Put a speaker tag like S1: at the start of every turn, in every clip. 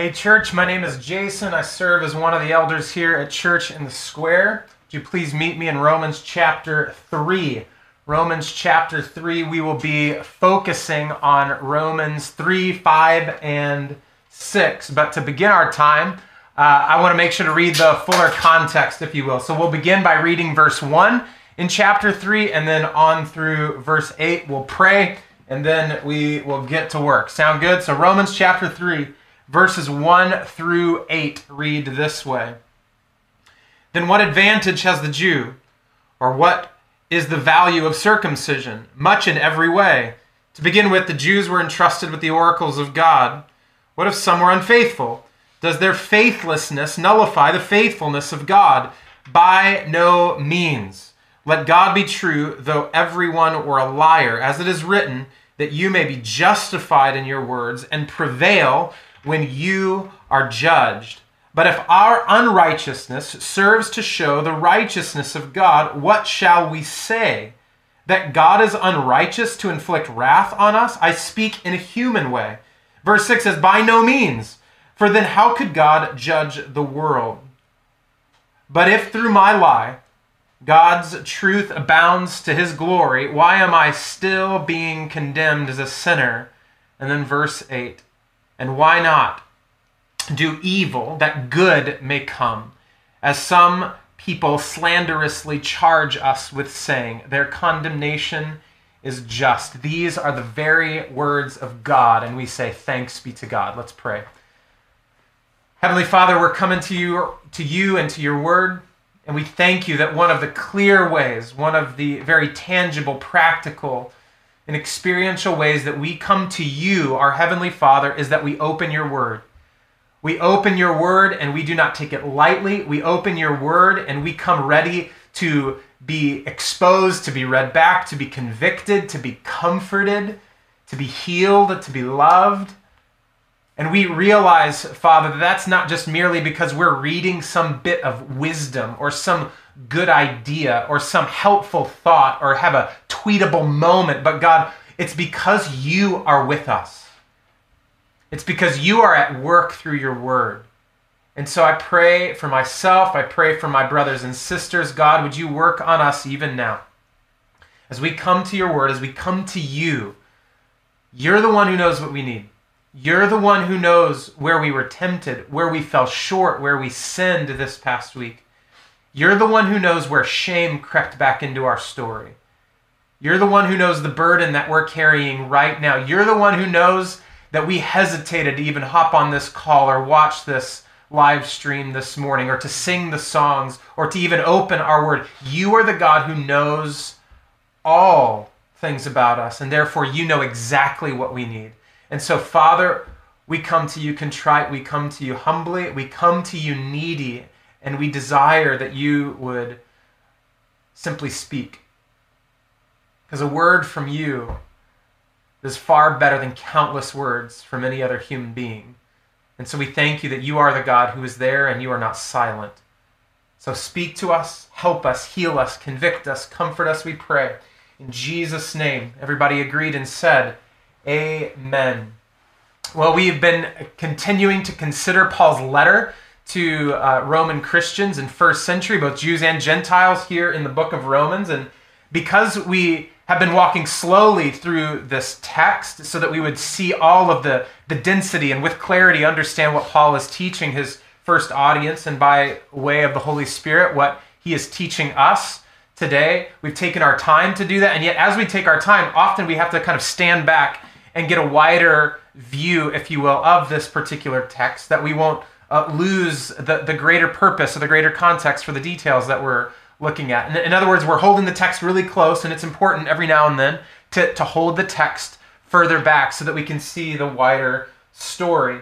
S1: Hey, church, my name is Jason. I serve as one of the elders here at Church in the Square. Would you please meet me in Romans chapter 3? Romans chapter 3, we will be focusing on Romans 3, 5, and 6. But to begin our time, uh, I want to make sure to read the fuller context, if you will. So we'll begin by reading verse 1 in chapter 3, and then on through verse 8. We'll pray, and then we will get to work. Sound good? So, Romans chapter 3, verses 1 through 8 read this way Then what advantage has the Jew? Or what is the value of circumcision? Much in every way. To begin with, the Jews were entrusted with the oracles of God. What if some were unfaithful? Does their faithlessness nullify the faithfulness of God? By no means. Let God be true, though everyone were a liar, as it is written, that you may be justified in your words and prevail when you are judged. But if our unrighteousness serves to show the righteousness of God, what shall we say? That God is unrighteous to inflict wrath on us? I speak in a human way. Verse 6 says, By no means. For then how could God judge the world? But if through my lie God's truth abounds to his glory, why am I still being condemned as a sinner? And then verse 8 And why not do evil that good may come? As some people slanderously charge us with saying, their condemnation is just. These are the very words of God, and we say, Thanks be to God. Let's pray. Heavenly Father, we're coming to you, to you and to your word, and we thank you that one of the clear ways, one of the very tangible, practical, and experiential ways that we come to you, our Heavenly Father, is that we open your word. We open your word and we do not take it lightly. We open your word and we come ready to be exposed, to be read back, to be convicted, to be comforted, to be healed, to be loved. And we realize, Father, that that's not just merely because we're reading some bit of wisdom or some good idea or some helpful thought or have a tweetable moment, but God, it's because you are with us. It's because you are at work through your word. And so I pray for myself, I pray for my brothers and sisters. God, would you work on us even now? As we come to your word, as we come to you, you're the one who knows what we need. You're the one who knows where we were tempted, where we fell short, where we sinned this past week. You're the one who knows where shame crept back into our story. You're the one who knows the burden that we're carrying right now. You're the one who knows that we hesitated to even hop on this call or watch this live stream this morning or to sing the songs or to even open our word. You are the God who knows all things about us, and therefore you know exactly what we need. And so, Father, we come to you contrite, we come to you humbly, we come to you needy, and we desire that you would simply speak. Because a word from you is far better than countless words from any other human being. And so we thank you that you are the God who is there and you are not silent. So speak to us, help us, heal us, convict us, comfort us, we pray. In Jesus' name, everybody agreed and said, Amen. Well, we have been continuing to consider Paul's letter to uh, Roman Christians in first century, both Jews and Gentiles, here in the book of Romans. And because we have been walking slowly through this text so that we would see all of the, the density and with clarity understand what Paul is teaching his first audience and by way of the Holy Spirit, what he is teaching us today. We've taken our time to do that. And yet, as we take our time, often we have to kind of stand back and get a wider view, if you will, of this particular text, that we won't uh, lose the, the greater purpose or the greater context for the details that we're looking at. In, in other words, we're holding the text really close, and it's important every now and then to, to hold the text further back so that we can see the wider story.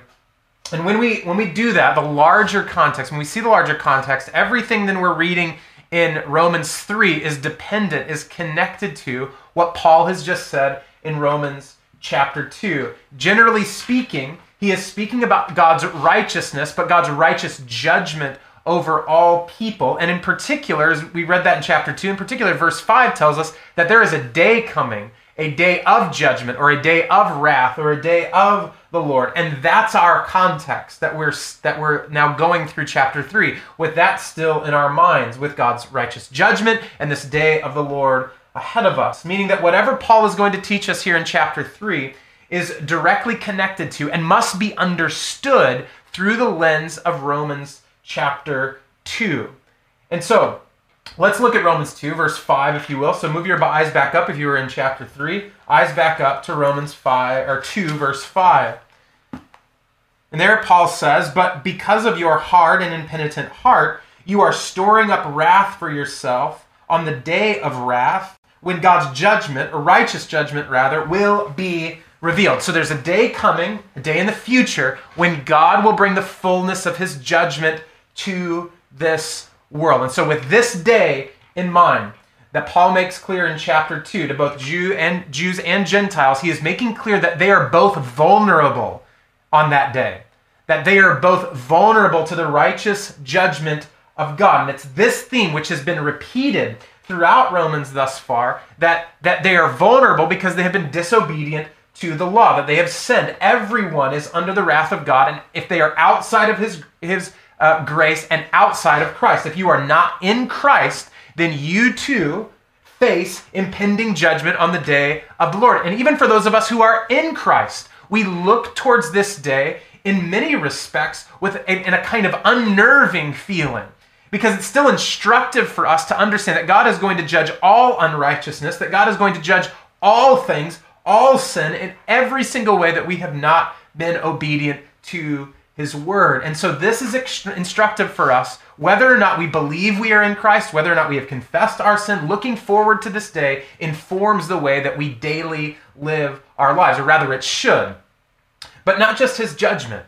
S1: And when we when we do that, the larger context, when we see the larger context, everything then we're reading in Romans 3 is dependent, is connected to what Paul has just said in Romans chapter 2. Generally speaking, he is speaking about God's righteousness, but God's righteous judgment over all people. And in particular, as we read that in chapter 2, in particular, verse 5 tells us that there is a day coming, a day of judgment or a day of wrath or a day of the Lord. And that's our context that we're that we're now going through chapter 3 with that still in our minds with God's righteous judgment and this day of the Lord ahead of us. Meaning that whatever Paul is going to teach us here in chapter 3 is directly connected to and must be understood through the lens of Romans chapter 2. And so, let's look at Romans 2, verse 5, if you will. So move your eyes back up if you were in chapter 3. Eyes back up to Romans 5 or 2, verse 5. And there Paul says, But because of your hard and impenitent heart, you are storing up wrath for yourself on the day of wrath, when God's judgment, or righteous judgment rather, will be revealed. So there's a day coming, a day in the future, when God will bring the fullness of his judgment to this world. And so, with this day in mind, that Paul makes clear in chapter 2 to both Jew and Jews and Gentiles, he is making clear that they are both vulnerable on that day. That they are both vulnerable to the righteous judgment of God. And it's this theme which has been repeated throughout Romans thus far that, that they are vulnerable because they have been disobedient to the law, that they have sinned. Everyone is under the wrath of God, and if they are outside of his, his uh, grace and outside of Christ, if you are not in Christ, then you too face impending judgment on the day of the Lord. And even for those of us who are in Christ, we look towards this day in many respects with a, in a kind of unnerving feeling because it's still instructive for us to understand that God is going to judge all unrighteousness, that God is going to judge all things all sin in every single way that we have not been obedient to his word. And so this is instructive for us, whether or not we believe we are in Christ, whether or not we have confessed our sin, looking forward to this day informs the way that we daily live our lives, or rather, it should. But not just his judgment,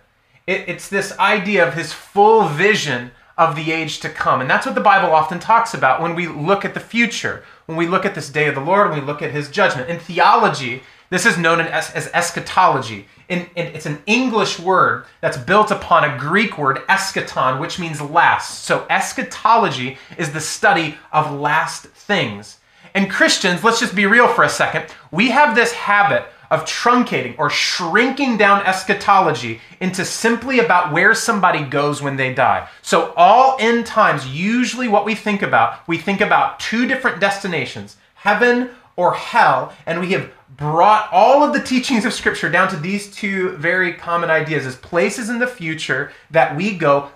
S1: it, it's this idea of his full vision of the age to come. And that's what the Bible often talks about when we look at the future, when we look at this day of the Lord, when we look at his judgment. In theology, this is known as, as eschatology. In, in, it's an English word that's built upon a Greek word, eschaton, which means last. So, eschatology is the study of last things. And Christians, let's just be real for a second, we have this habit of truncating or shrinking down eschatology into simply about where somebody goes when they die. So, all end times, usually what we think about, we think about two different destinations heaven or hell, and we have brought all of the teachings of Scripture down to these two very common ideas as places in the future that we go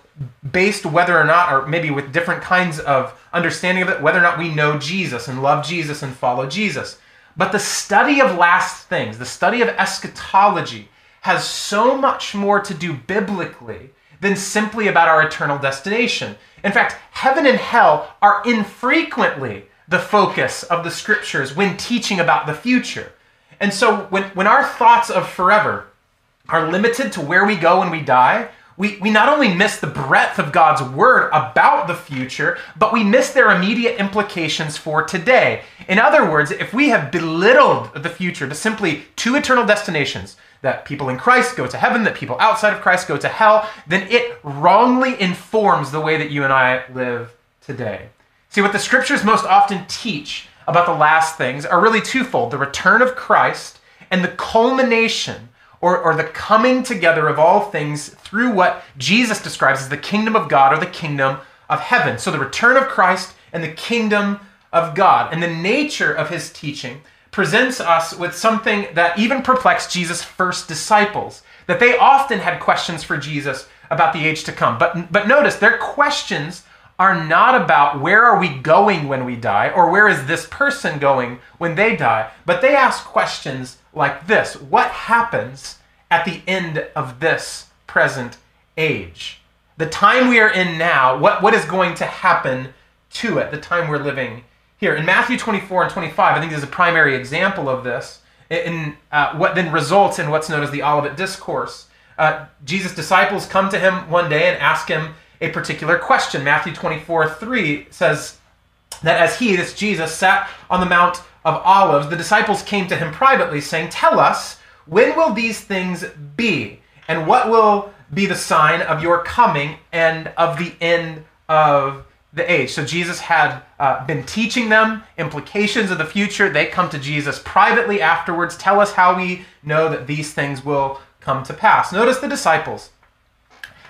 S1: based whether or not, or maybe with different kinds of understanding of it, whether or not we know Jesus and love Jesus and follow Jesus. But the study of last things, the study of eschatology, has so much more to do biblically than simply about our eternal destination. In fact, heaven and hell are infrequently the focus of the scriptures when teaching about the future. And so when, when our thoughts of forever are limited to where we go when we die, we, we not only miss the breadth of God's word about the future, but we miss their immediate implications for today. In other words, if we have belittled the future to simply two eternal destinations, that people in Christ go to heaven, that people outside of Christ go to hell, then it wrongly informs the way that you and I live today. See, what the scriptures most often teach about the last things are really twofold the return of Christ and the culmination or, or the coming together of all things through what Jesus describes as the kingdom of God or the kingdom of heaven. So the return of Christ and the kingdom of God. And the nature of his teaching presents us with something that even perplexed Jesus' first disciples, that they often had questions for Jesus about the age to come. But, but notice, their questions are not about where are we going when we die or where is this person going when they die, but they ask questions like this What happens at the end of this present age? The time we are in now, what, what is going to happen to it, the time we're living here? In Matthew 24 and 25, I think there's a primary example of this, in uh, what then results in what's known as the Olivet Discourse. Uh, Jesus' disciples come to him one day and ask him, a particular question. Matthew 24 3 says that as he, this Jesus, sat on the Mount of Olives, the disciples came to him privately, saying, Tell us, when will these things be? And what will be the sign of your coming and of the end of the age. So Jesus had uh, been teaching them implications of the future. They come to Jesus privately afterwards, tell us how we know that these things will come to pass. Notice the disciples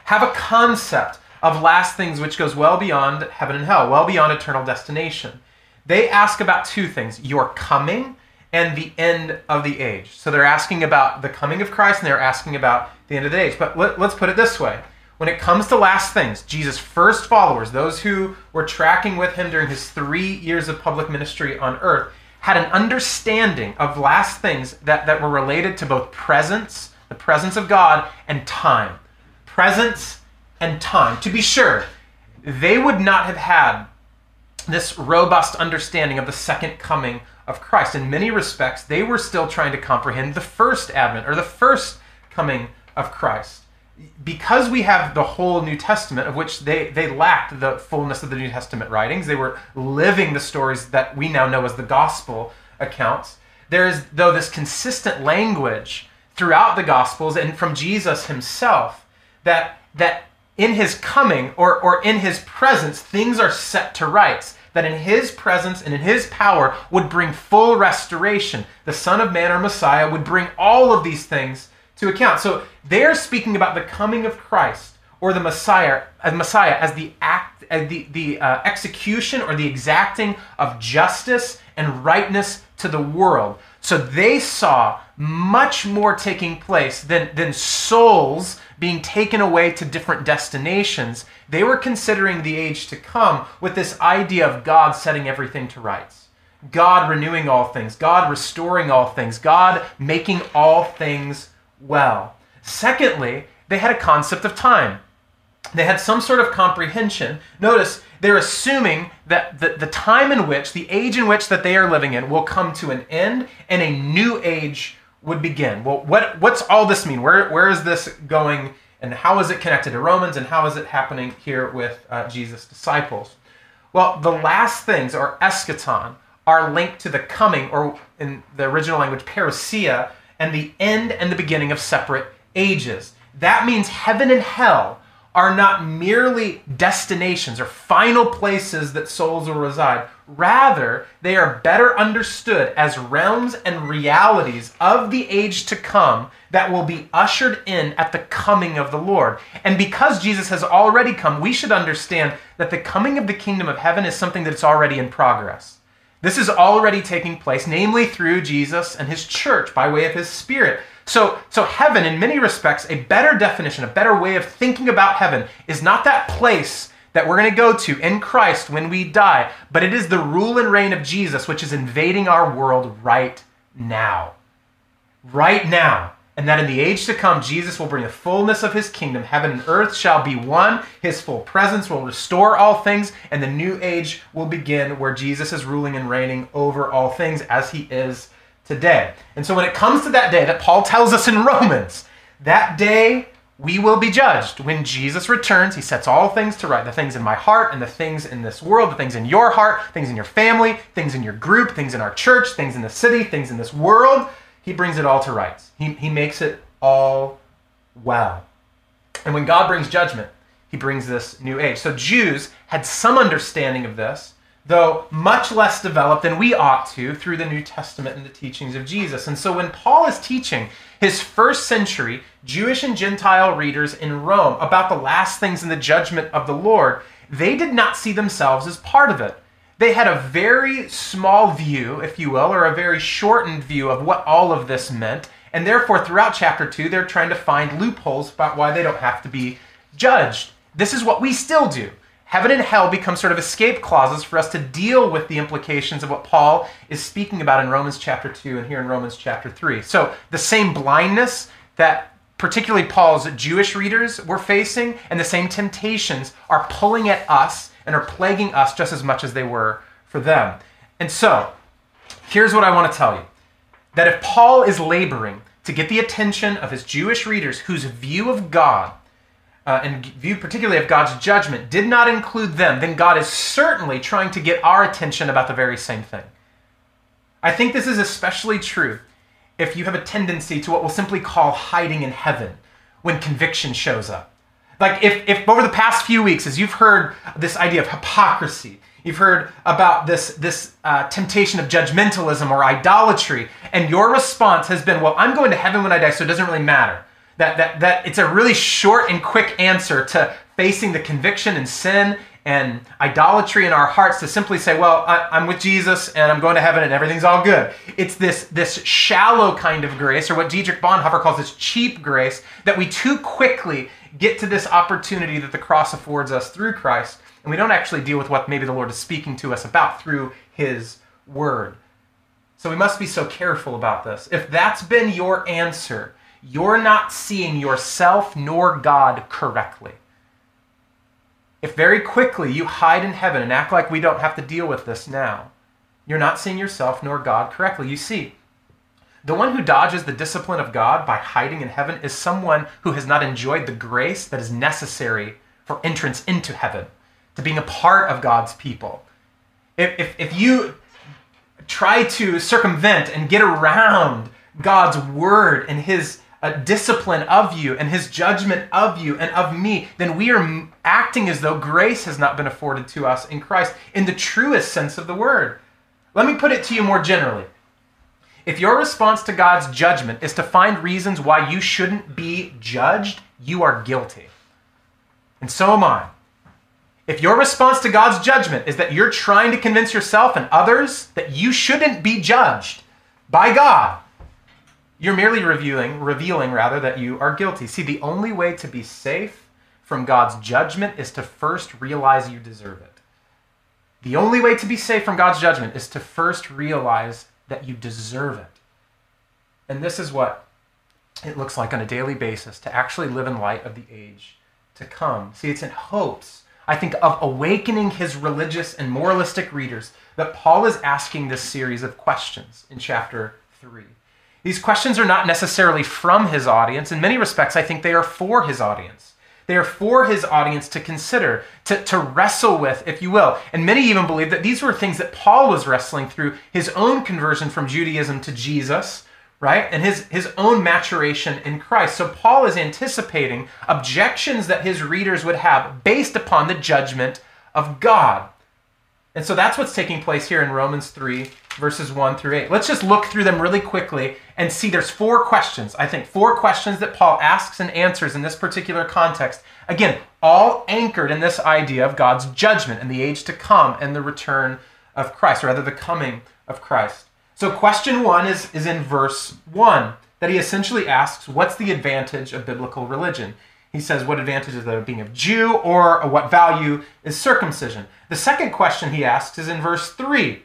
S1: have a concept of last things which goes well beyond heaven and hell, well beyond eternal destination. They ask about two things your coming and the end of the age. So they're asking about the coming of Christ and they're asking about the end of the age. But let, us put it this way when it comes to last things, Jesus' first followers, those who were tracking with him during his three years of public ministry on earth, had an understanding of last things that, that were related to both presence, the presence of God, and time. Presence and time. To be sure, they would not have had this robust understanding of the second coming of Christ. In many respects, they were still trying to comprehend the first advent or the first coming of Christ because we have the whole New Testament, of which they, they lacked the fullness of the New Testament writings, they were living the stories that we now know as the gospel accounts. There is, though, this consistent language throughout the gospels and from Jesus himself that, that in his coming or, or in his presence, things are set to rights. That in his presence and in his power would bring full restoration. The Son of Man or Messiah would bring all of these things to account. So they're speaking about the coming of Christ or the Messiah as Messiah as the act as the, the uh, execution or the exacting of justice and rightness to the world. So they saw much more taking place than, than souls being taken away to different destinations. They were considering the age to come with this idea of God setting everything to rights. God renewing all things, God restoring all things, God making all things well. Secondly, they had a concept of time. They had some sort of comprehension. Notice they're assuming that the, the time in which, the age in which that they are living in will come to an end and a new age would begin. Well, what, what's all this mean? Where, where is this going and how is it connected to Romans and how is it happening here with uh, Jesus' disciples? Well, the last things, or eschaton, are linked to the coming, or in the original language, parousia, and the end and the beginning of separate ages. That means heaven and hell are not merely destinations or final places that souls will reside. Rather, they are better understood as realms and realities of the age to come that will be ushered in at the coming of the Lord. And because Jesus has already come, we should understand that the coming of the kingdom of heaven is something that's already in progress. This is already taking place, namely through Jesus and his church by way of his spirit. So, so heaven, in many respects, a better definition, a better way of thinking about heaven, is not that place that we're going to go to in Christ when we die, but it is the rule and reign of Jesus, which is invading our world right now. Right now and that in the age to come, Jesus will bring the fullness of his kingdom. Heaven and earth shall be one. His full presence will restore all things, and the new age will begin where Jesus is ruling and reigning over all things as he is today. And so when it comes to that day that Paul tells us in Romans, that day we will be judged. When Jesus returns, he sets all things to right the things in my heart and the things in this world, the things in your heart, things in your family, things in your group, things in our church, things in the city, things in this world he brings it all to rights. He, he makes it all well. And when God brings judgment, he brings this new age. So Jews had some understanding of this, though much less developed than we ought to through the New Testament and the teachings of Jesus. And so when Paul is teaching his first century Jewish and Gentile readers in Rome about the last things in the judgment of the Lord, they did not see themselves as part of it they had a very small view, if you will, or a very shortened view of what all of this meant. And therefore, throughout chapter 2, they're trying to find loopholes about why they don't have to be judged. This is what we still do. Heaven and hell become sort of escape clauses for us to deal with the implications of what Paul is speaking about in Romans chapter 2 and here in Romans chapter 3. So, the same blindness that particularly Paul's Jewish readers were facing and the same temptations are pulling at us and are plaguing us just as much as they were for them. And so, here's what I want to tell you that if Paul is laboring to get the attention of his Jewish readers whose view of God uh, and view particularly of God's judgment did not include them, then God is certainly trying to get our attention about the very same thing. I think this is especially true if you have a tendency to what we'll simply call hiding in heaven when conviction shows up. Like, if, if over the past few weeks, as you've heard this idea of hypocrisy, you've heard about this, this uh, temptation of judgmentalism or idolatry, and your response has been, Well, I'm going to heaven when I die, so it doesn't really matter. That, that, that it's a really short and quick answer to facing the conviction and sin and idolatry in our hearts to simply say, well, I, am with Jesus and I'm going to heaven and everything's all good. It's this, this shallow kind of grace, or what Dietrich Bonhoeffer calls this cheap grace, that we too quickly get to this opportunity that the cross affords us through Christ, and we don't actually deal with what maybe the Lord is speaking to us about through His Word. So we must be so careful about this. If that's been your answer, you're not seeing yourself nor God correctly. If very quickly you hide in heaven and act like we don't have to deal with this now, you're not seeing yourself nor God correctly. You see, the one who dodges the discipline of God by hiding in heaven is someone who has not enjoyed the grace that is necessary for entrance into heaven, to being a part of God's people. If, if, if you try to circumvent and get around God's word and his uh, discipline of you and his judgment of you and of me, then we are acting as though grace has not been afforded to us in Christ in the truest sense of the word. Let me put it to you more generally. If your response to God's judgment is to find reasons why you shouldn't be judged, you are guilty. And so am I. If your response to God's judgment is that you're trying to convince yourself and others that you shouldn't be judged by God, you're merely revealing, revealing rather, that you are guilty. See, the only way to be safe from God's judgment is to first realize you deserve it. The only way to be safe from God's judgment is to first realize that you deserve it. And this is what it looks like on a daily basis to actually live in light of the age to come. See, it's in hopes, I think, of awakening his religious and moralistic readers that Paul is asking this series of questions in chapter 3. These questions are not necessarily from his audience. In many respects, I think they are for his audience. They are for his audience to consider, to, to wrestle with, if you will. And many even believe that these were things that Paul was wrestling through his own conversion from Judaism to Jesus, right? And his, his own maturation in Christ. So Paul is anticipating objections that his readers would have based upon the judgment of God. And so that's what's taking place here in Romans 3, verses 1 through 8. Let's just look through them really quickly and see there's four questions, I think, four questions that Paul asks and answers in this particular context. Again, all anchored in this idea of God's judgment and the age to come and the return of Christ, or rather, the coming of Christ. So, question one is, is in verse 1 that he essentially asks, What's the advantage of biblical religion? He says, What advantage is there of being a Jew, or what value is circumcision? The second question he asks is in verse 3.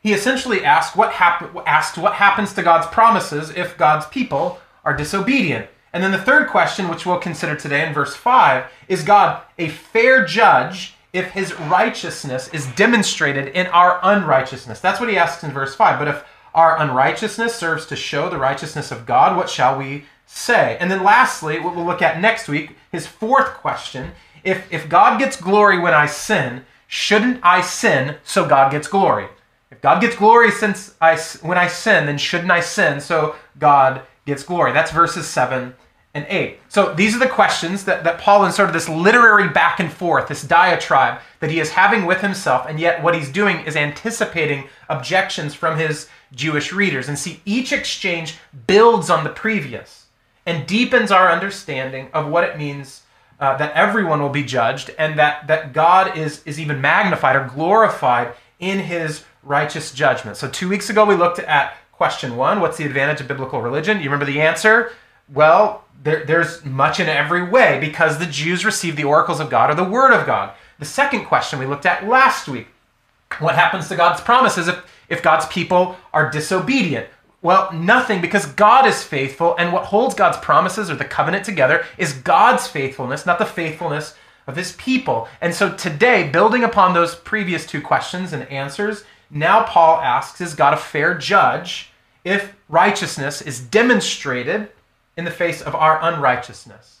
S1: He essentially asked what, hap- asks what happens to God's promises if God's people are disobedient. And then the third question, which we'll consider today in verse 5, is God a fair judge if his righteousness is demonstrated in our unrighteousness? That's what he asks in verse 5. But if our unrighteousness serves to show the righteousness of God, what shall we say? And then lastly, what we'll look at next week, his fourth question if, if God gets glory when I sin, shouldn't I sin so God gets glory? God gets glory since I, when I sin, then shouldn't I sin so God gets glory? That's verses 7 and 8. So these are the questions that, that Paul, in sort of this literary back and forth, this diatribe that he is having with himself, and yet what he's doing is anticipating objections from his Jewish readers. And see, each exchange builds on the previous and deepens our understanding of what it means uh, that everyone will be judged and that, that God is, is even magnified or glorified in his righteous judgment. So, two weeks ago, we looked at question one what's the advantage of biblical religion? You remember the answer? Well, there, there's much in every way because the Jews received the oracles of God or the word of God. The second question we looked at last week what happens to God's promises if, if God's people are disobedient? Well, nothing because God is faithful, and what holds God's promises or the covenant together is God's faithfulness, not the faithfulness of his people. And so today, building upon those previous two questions and answers, now Paul asks Is God a fair judge if righteousness is demonstrated in the face of our unrighteousness?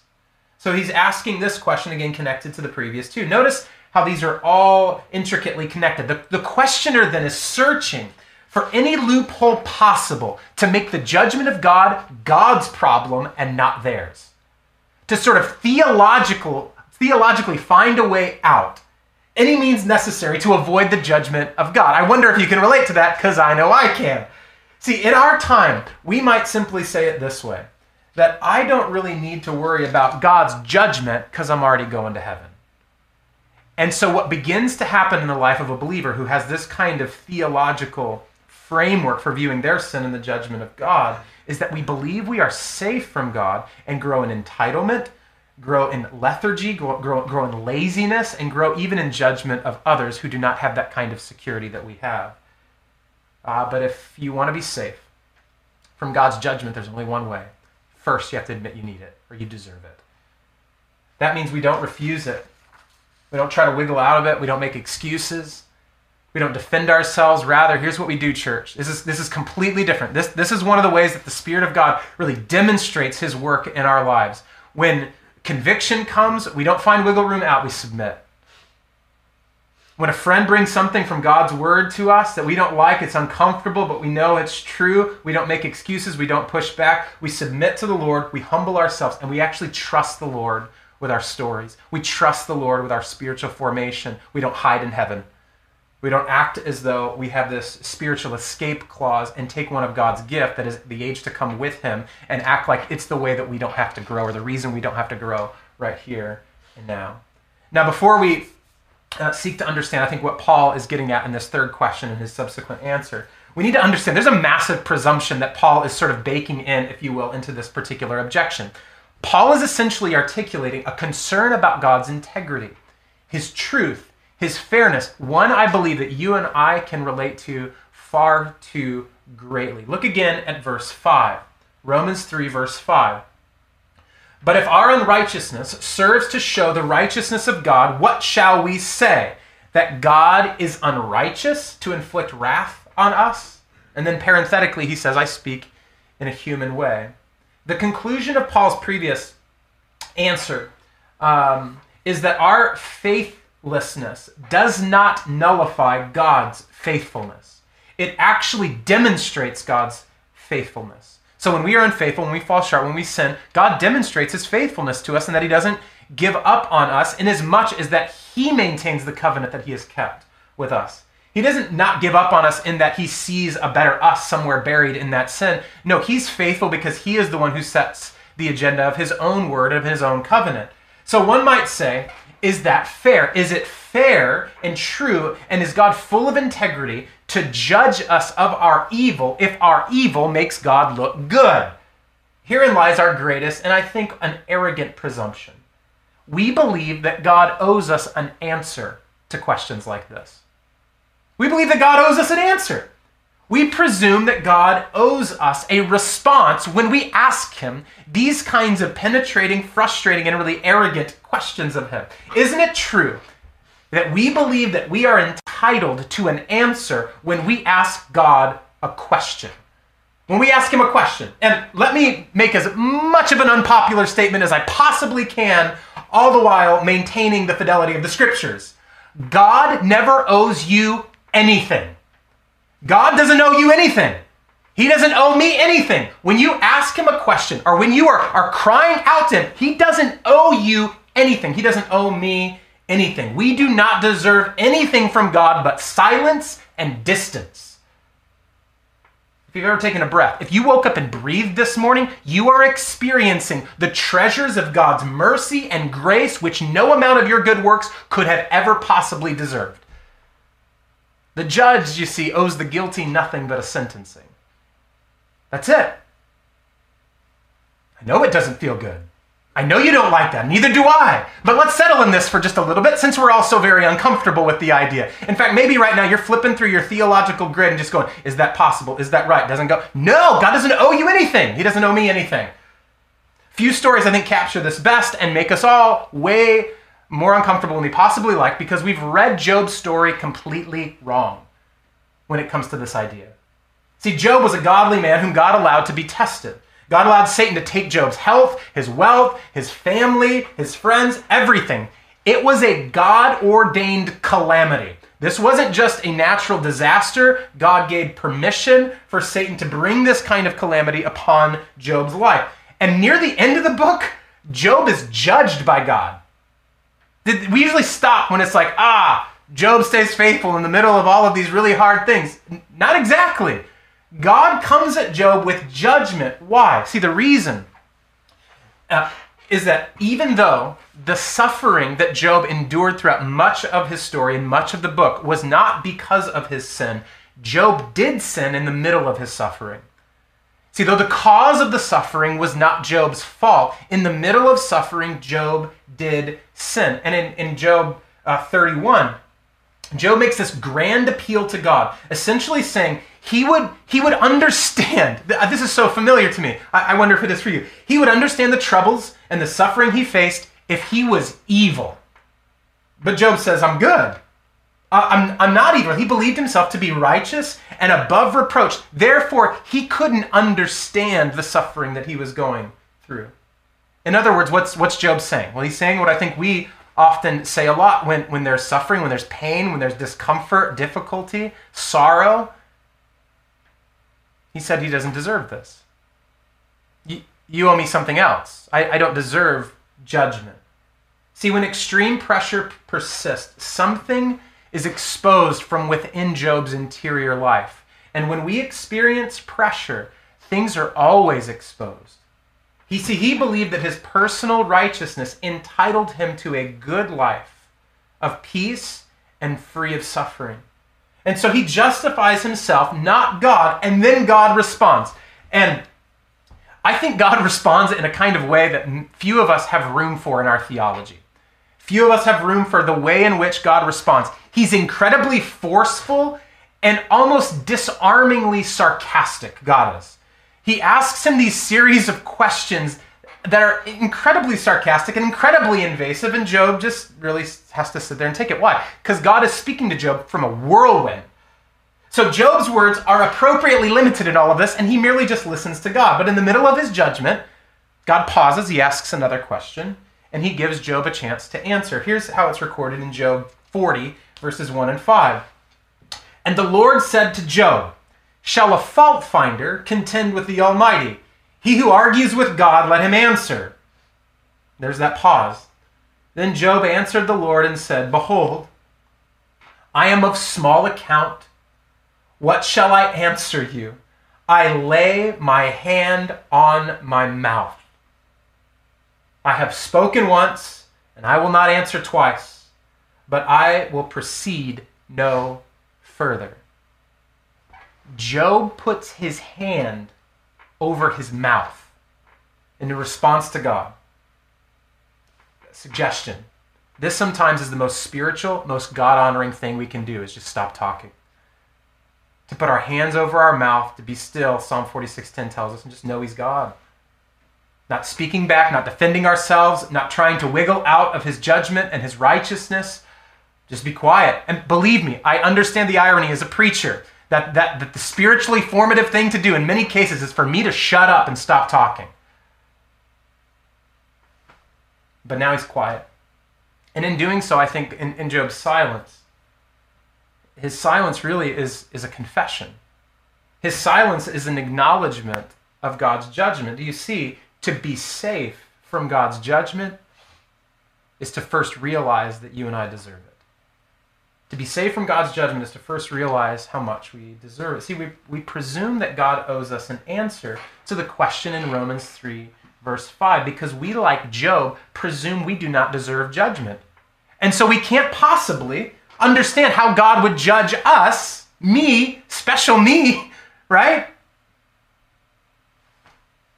S1: So he's asking this question again connected to the previous two. Notice how these are all intricately connected. The, the questioner then is searching for any loophole possible to make the judgment of God God's problem and not theirs. to sort of theological, theologically find a way out, any means necessary to avoid the judgment of God. I wonder if you can relate to that because I know I can. See, in our time, we might simply say it this way that I don't really need to worry about God's judgment because I'm already going to heaven. And so, what begins to happen in the life of a believer who has this kind of theological framework for viewing their sin and the judgment of God is that we believe we are safe from God and grow in entitlement, grow in lethargy, grow, grow, grow in laziness, and grow even in judgment of others who do not have that kind of security that we have. Uh, but if you want to be safe from God's judgment, there's only one way. First, you have to admit you need it or you deserve it. That means we don't refuse it. We don't try to wiggle out of it. We don't make excuses. We don't defend ourselves. Rather, here's what we do, church. This is, this is completely different. This, this is one of the ways that the Spirit of God really demonstrates His work in our lives. When conviction comes, we don't find wiggle room out, we submit. When a friend brings something from God's word to us that we don't like, it's uncomfortable, but we know it's true, we don't make excuses, we don't push back. We submit to the Lord, we humble ourselves, and we actually trust the Lord with our stories. We trust the Lord with our spiritual formation. We don't hide in heaven. We don't act as though we have this spiritual escape clause and take one of God's gift that is the age to come with Him and act like it's the way that we don't have to grow or the reason we don't have to grow right here and now. Now, before we uh, seek to understand, I think, what Paul is getting at in this third question and his subsequent answer, we need to understand there's a massive presumption that Paul is sort of baking in, if you will, into this particular objection. Paul is essentially articulating a concern about God's integrity, his truth, his fairness, one I believe that you and I can relate to far too greatly. Look again at verse 5. Romans 3, verse 5. But if our unrighteousness serves to show the righteousness of God, what shall we say? That God is unrighteous to inflict wrath on us? And then parenthetically, he says, I speak in a human way. The conclusion of Paul's previous answer um, is that our faithlessness does not nullify God's faithfulness. It actually demonstrates God's faithfulness. So when we are unfaithful, when we fall short, when we sin, God demonstrates his faithfulness to us and that he doesn't give up on us in as much as that he maintains the covenant that he has kept with us. He doesn't not give up on us in that he sees a better us somewhere buried in that sin. No, he's faithful because he is the one who sets the agenda of his own word, of his own covenant. So one might say, is that fair? Is it fair and true? And is God full of integrity to judge us of our evil if our evil makes God look good? Herein lies our greatest and I think an arrogant presumption. We believe that God owes us an answer to questions like this. We believe that God owes us an answer. We presume that God owes us a response when we ask Him these kinds of penetrating, frustrating, and really arrogant questions of Him. Isn't it true that we believe that we are entitled to an answer when we ask God a question? When we ask Him a question, and let me make as much of an unpopular statement as I possibly can, all the while maintaining the fidelity of the Scriptures. God never owes you anything. God doesn't owe you anything. He doesn't owe me anything. When you ask him a question or when you are, are crying out to him, he doesn't owe you anything. He doesn't owe me anything. We do not deserve anything from God but silence and distance. If you've ever taken a breath, if you woke up and breathed this morning, you are experiencing the treasures of God's mercy and grace, which no amount of your good works could have ever possibly deserved. The judge, you see, owes the guilty nothing but a sentencing. That's it. I know it doesn't feel good. I know you don't like that, neither do I. But let's settle in this for just a little bit since we're all so very uncomfortable with the idea. In fact, maybe right now you're flipping through your theological grid and just going, is that possible? Is that right? Doesn't go, no, God doesn't owe you anything. He doesn't owe me anything. Few stories I think capture this best and make us all way more uncomfortable than we possibly like because we've read Job's story completely wrong when it comes to this idea. See, Job was a godly man whom God allowed to be tested. God allowed Satan to take Job's health, his wealth, his family, his friends, everything. It was a God ordained calamity. This wasn't just a natural disaster. God gave permission for Satan to bring this kind of calamity upon Job's life. And near the end of the book, Job is judged by God. We usually stop when it's like, ah, Job stays faithful in the middle of all of these really hard things. Not exactly. God comes at Job with judgment. Why? See, the reason uh, is that even though the suffering that Job endured throughout much of his story and much of the book was not because of his sin, Job did sin in the middle of his suffering. See, though the cause of the suffering was not Job's fault, in the middle of suffering, Job did sin. And in, in Job uh, 31, Job makes this grand appeal to God, essentially saying he would, he would understand. This is so familiar to me. I, I wonder if it is for you. He would understand the troubles and the suffering he faced if he was evil. But Job says, I'm good. Uh, I'm, I'm not evil. He believed himself to be righteous and above reproach. Therefore, he couldn't understand the suffering that he was going through. In other words, what's, what's Job saying? Well, he's saying what I think we often say a lot when, when there's suffering, when there's pain, when there's discomfort, difficulty, sorrow. He said he doesn't deserve this. You, you owe me something else. I, I don't deserve judgment. See, when extreme pressure persists, something is exposed from within Job's interior life. And when we experience pressure, things are always exposed. He see he believed that his personal righteousness entitled him to a good life of peace and free of suffering. And so he justifies himself, not God, and then God responds. And I think God responds in a kind of way that few of us have room for in our theology. Few of us have room for the way in which God responds. He's incredibly forceful and almost disarmingly sarcastic, God is. He asks him these series of questions that are incredibly sarcastic and incredibly invasive, and Job just really has to sit there and take it. Why? Because God is speaking to Job from a whirlwind. So Job's words are appropriately limited in all of this, and he merely just listens to God. But in the middle of his judgment, God pauses, he asks another question, and he gives Job a chance to answer. Here's how it's recorded in Job 40, verses 1 and 5. And the Lord said to Job, Shall a fault finder contend with the Almighty? He who argues with God, let him answer. There's that pause. Then Job answered the Lord and said, Behold, I am of small account. What shall I answer you? I lay my hand on my mouth. I have spoken once, and I will not answer twice, but I will proceed no further. Job puts his hand over his mouth in response to God. Suggestion. This sometimes is the most spiritual, most God honoring thing we can do is just stop talking. To put our hands over our mouth, to be still, Psalm 46:10 tells us, and just know he's God. Not speaking back, not defending ourselves, not trying to wiggle out of his judgment and his righteousness. Just be quiet. And believe me, I understand the irony as a preacher that, that, that the spiritually formative thing to do in many cases is for me to shut up and stop talking. But now he's quiet. And in doing so, I think in, in Job's silence, his silence really is, is a confession. His silence is an acknowledgement of God's judgment. Do you see? To be safe from God's judgment is to first realize that you and I deserve it. To be safe from God's judgment is to first realize how much we deserve it. See, we, we presume that God owes us an answer to the question in Romans 3, verse 5, because we, like Job, presume we do not deserve judgment. And so we can't possibly understand how God would judge us, me, special me, right?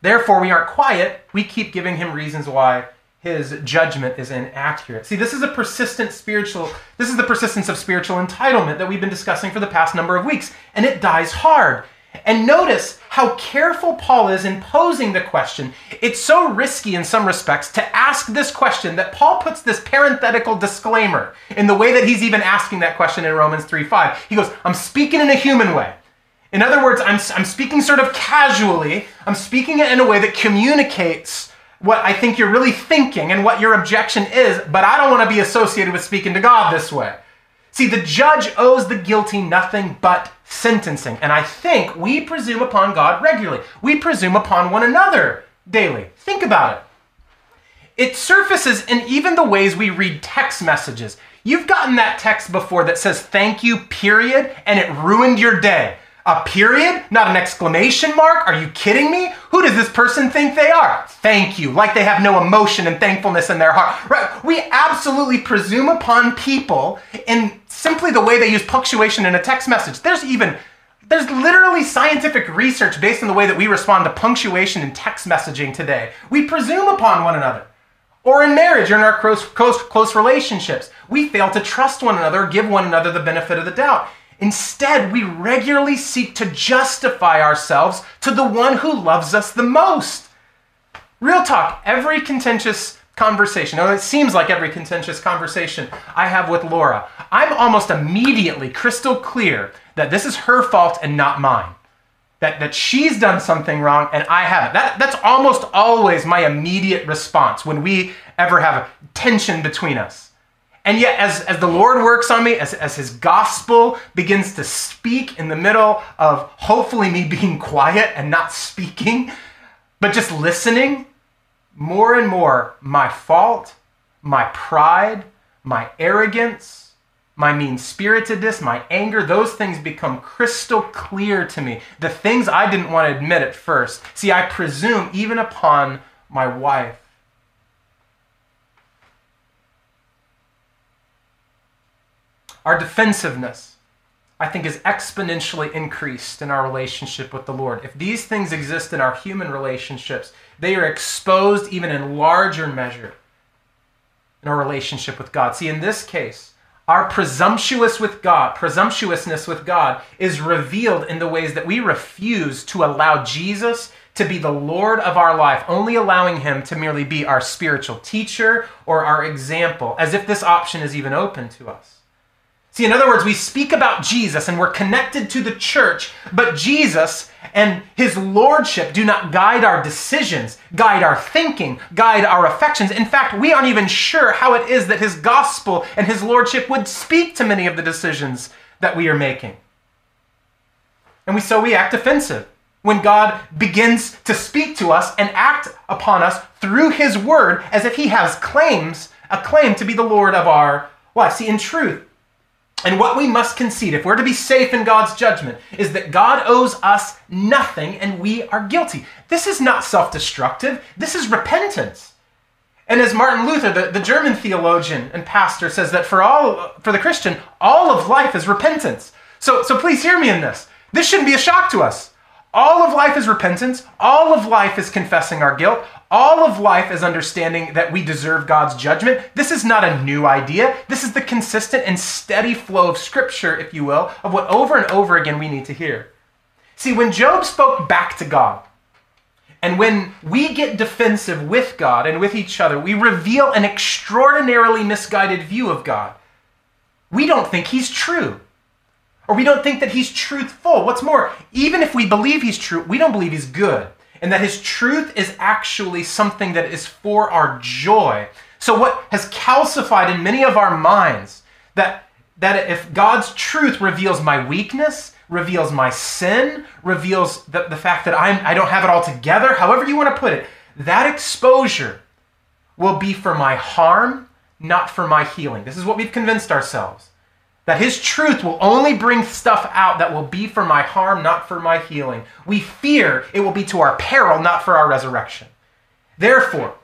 S1: Therefore, we aren't quiet. We keep giving him reasons why his judgment is inaccurate. See, this is a persistent spiritual, this is the persistence of spiritual entitlement that we've been discussing for the past number of weeks, and it dies hard. And notice how careful Paul is in posing the question. It's so risky in some respects to ask this question that Paul puts this parenthetical disclaimer in the way that he's even asking that question in Romans 3 5. He goes, I'm speaking in a human way. In other words, I'm, I'm speaking sort of casually, I'm speaking it in a way that communicates what I think you're really thinking and what your objection is, but I don't want to be associated with speaking to God this way. See, the judge owes the guilty nothing but sentencing. And I think we presume upon God regularly. We presume upon one another daily. Think about it. It surfaces in even the ways we read text messages. You've gotten that text before that says thank you, period, and it ruined your day. A period, not an exclamation mark? Are you kidding me? Who does this person think they are? Thank you, like they have no emotion and thankfulness in their heart. Right? We absolutely presume upon people in simply the way they use punctuation in a text message. There's even there's literally scientific research based on the way that we respond to punctuation in text messaging today. We presume upon one another. Or in marriage or in our close, close, close relationships, we fail to trust one another, give one another the benefit of the doubt. Instead, we regularly seek to justify ourselves to the one who loves us the most. Real talk, every contentious conversation, or it seems like every contentious conversation I have with Laura, I'm almost immediately crystal clear that this is her fault and not mine. That, that she's done something wrong and I haven't. That, that's almost always my immediate response when we ever have tension between us. And yet, as, as the Lord works on me, as, as His gospel begins to speak in the middle of hopefully me being quiet and not speaking, but just listening, more and more my fault, my pride, my arrogance, my mean spiritedness, my anger, those things become crystal clear to me. The things I didn't want to admit at first. See, I presume even upon my wife Our defensiveness, I think, is exponentially increased in our relationship with the Lord. If these things exist in our human relationships, they are exposed even in larger measure in our relationship with God. See, in this case, our presumptuous with God, presumptuousness with God is revealed in the ways that we refuse to allow Jesus to be the Lord of our life, only allowing him to merely be our spiritual teacher or our example, as if this option is even open to us. See, in other words, we speak about Jesus and we're connected to the church, but Jesus and his lordship do not guide our decisions, guide our thinking, guide our affections. In fact, we aren't even sure how it is that his gospel and his lordship would speak to many of the decisions that we are making. And we so we act offensive when God begins to speak to us and act upon us through his word as if he has claims, a claim to be the Lord of our life. See, in truth, and what we must concede, if we're to be safe in God's judgment, is that God owes us nothing and we are guilty. This is not self destructive, this is repentance. And as Martin Luther, the, the German theologian and pastor, says that for all for the Christian, all of life is repentance. So, so please hear me in this. This shouldn't be a shock to us. All of life is repentance. All of life is confessing our guilt. All of life is understanding that we deserve God's judgment. This is not a new idea. This is the consistent and steady flow of Scripture, if you will, of what over and over again we need to hear. See, when Job spoke back to God, and when we get defensive with God and with each other, we reveal an extraordinarily misguided view of God. We don't think He's true. Or we don't think that He's truthful. What's more, even if we believe He's true, we don't believe He's good and that his truth is actually something that is for our joy. So what has calcified in many of our minds that that if God's truth reveals my weakness, reveals my sin, reveals the, the fact that I'm I don't have it all together, however you want to put it, that exposure will be for my harm, not for my healing. This is what we've convinced ourselves. That his truth will only bring stuff out that will be for my harm, not for my healing. We fear it will be to our peril, not for our resurrection. Therefore,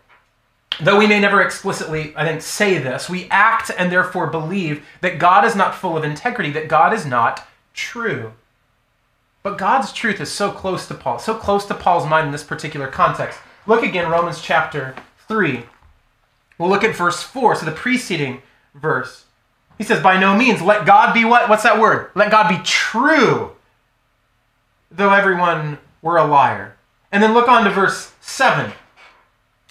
S1: though we may never explicitly, I think, say this, we act and therefore believe that God is not full of integrity, that God is not true. But God's truth is so close to Paul, so close to Paul's mind in this particular context. Look again, Romans chapter 3. We'll look at verse 4, so the preceding verse. He says, by no means, let God be what? What's that word? Let God be true, though everyone were a liar. And then look on to verse 7.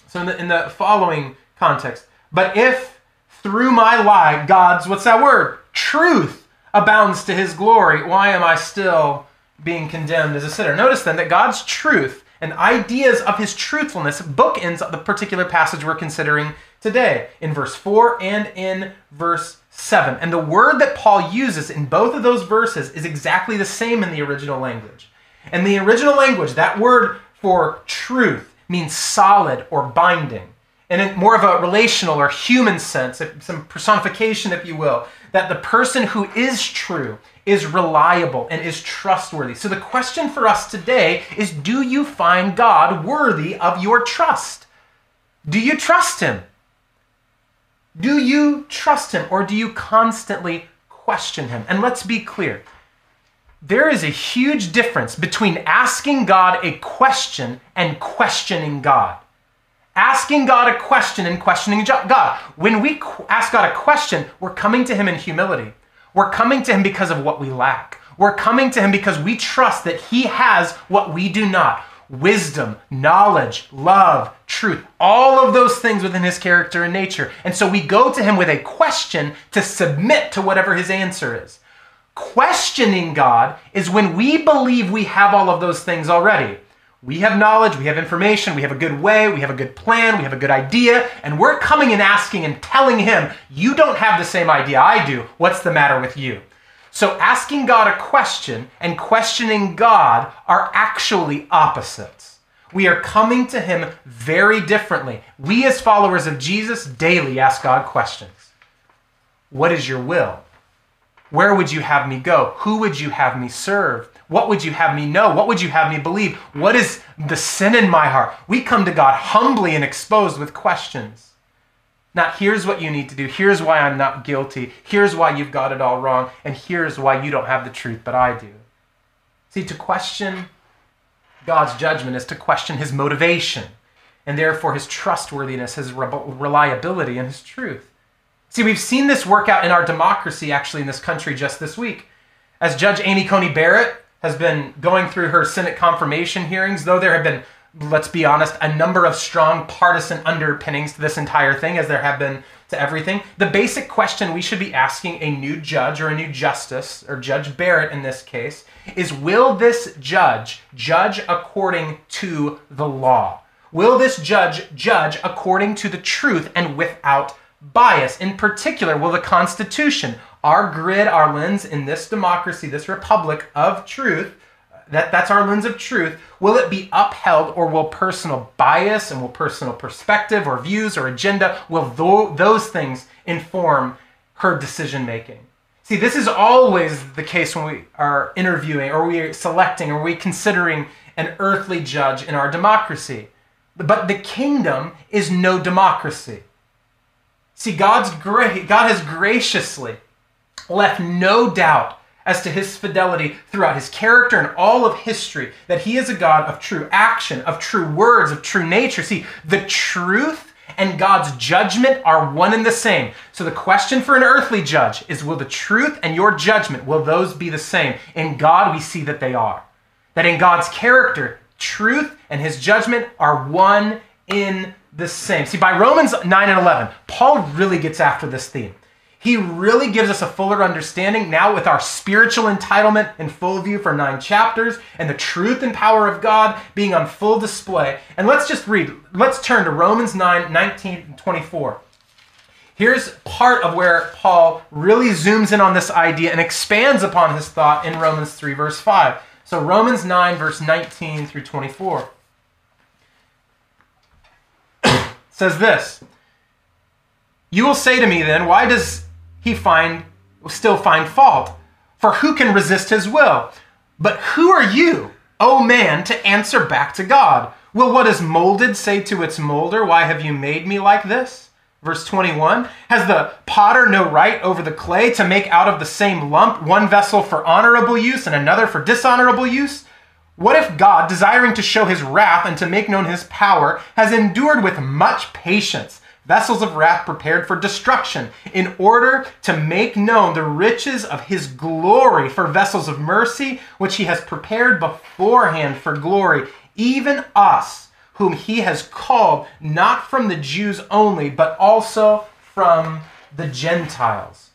S1: So in the, in the following context, but if through my lie, God's, what's that word? Truth abounds to his glory, why am I still being condemned as a sinner? Notice then that God's truth and ideas of his truthfulness bookends the particular passage we're considering today in verse 4 and in verse 7. And the word that Paul uses in both of those verses is exactly the same in the original language. In the original language, that word for truth means solid or binding. And in more of a relational or human sense, some personification, if you will, that the person who is true is reliable and is trustworthy. So the question for us today is do you find God worthy of your trust? Do you trust Him? Do you trust Him or do you constantly question Him? And let's be clear there is a huge difference between asking God a question and questioning God asking God a question and questioning God. When we ask God a question, we're coming to Him in humility. We're coming to Him because of what we lack. We're coming to Him because we trust that He has what we do not wisdom, knowledge, love, truth, all of those things within His character and nature. And so we go to Him with a question to submit to whatever His answer is. Questioning God is when we believe we have all of those things already. We have knowledge, we have information, we have a good way, we have a good plan, we have a good idea, and we're coming and asking and telling him, You don't have the same idea I do. What's the matter with you? So, asking God a question and questioning God are actually opposites. We are coming to him very differently. We, as followers of Jesus, daily ask God questions What is your will? Where would you have me go? Who would you have me serve? What would you have me know? What would you have me believe? What is the sin in my heart? We come to God humbly and exposed with questions. Not here's what you need to do. Here's why I'm not guilty. Here's why you've got it all wrong. And here's why you don't have the truth, but I do. See, to question God's judgment is to question his motivation and therefore his trustworthiness, his reliability, and his truth. See, we've seen this work out in our democracy actually in this country just this week. As Judge Amy Coney Barrett has been going through her Senate confirmation hearings, though there have been, let's be honest, a number of strong partisan underpinnings to this entire thing, as there have been to everything. The basic question we should be asking a new judge or a new justice, or Judge Barrett in this case, is will this judge judge according to the law? Will this judge judge according to the truth and without bias? In particular, will the Constitution our grid, our lens in this democracy, this republic of truth, that, that's our lens of truth, will it be upheld or will personal bias and will personal perspective or views or agenda, will th- those things inform her decision making? See, this is always the case when we are interviewing or we are selecting or we considering an earthly judge in our democracy. But the kingdom is no democracy. See, God's great. God has graciously left no doubt as to his fidelity throughout his character and all of history, that he is a God of true action, of true words, of true nature. See, the truth and God's judgment are one and the same. So the question for an earthly judge is will the truth and your judgment will those be the same? In God we see that they are. That in God's character, truth and his judgment are one in the same. See, by Romans 9 and 11, Paul really gets after this theme. He really gives us a fuller understanding now with our spiritual entitlement in full view for nine chapters and the truth and power of God being on full display. And let's just read, let's turn to Romans 9 19 and 24. Here's part of where Paul really zooms in on this idea and expands upon his thought in Romans 3, verse 5. So, Romans 9, verse 19 through 24 says this You will say to me then, why does he find still find fault. For who can resist his will? But who are you, O man, to answer back to God? Will what is molded say to its molder, Why have you made me like this? Verse 21 Has the potter no right over the clay to make out of the same lump one vessel for honorable use and another for dishonorable use? What if God, desiring to show his wrath and to make known his power, has endured with much patience? Vessels of wrath prepared for destruction, in order to make known the riches of his glory for vessels of mercy, which he has prepared beforehand for glory, even us, whom he has called, not from the Jews only, but also from the Gentiles.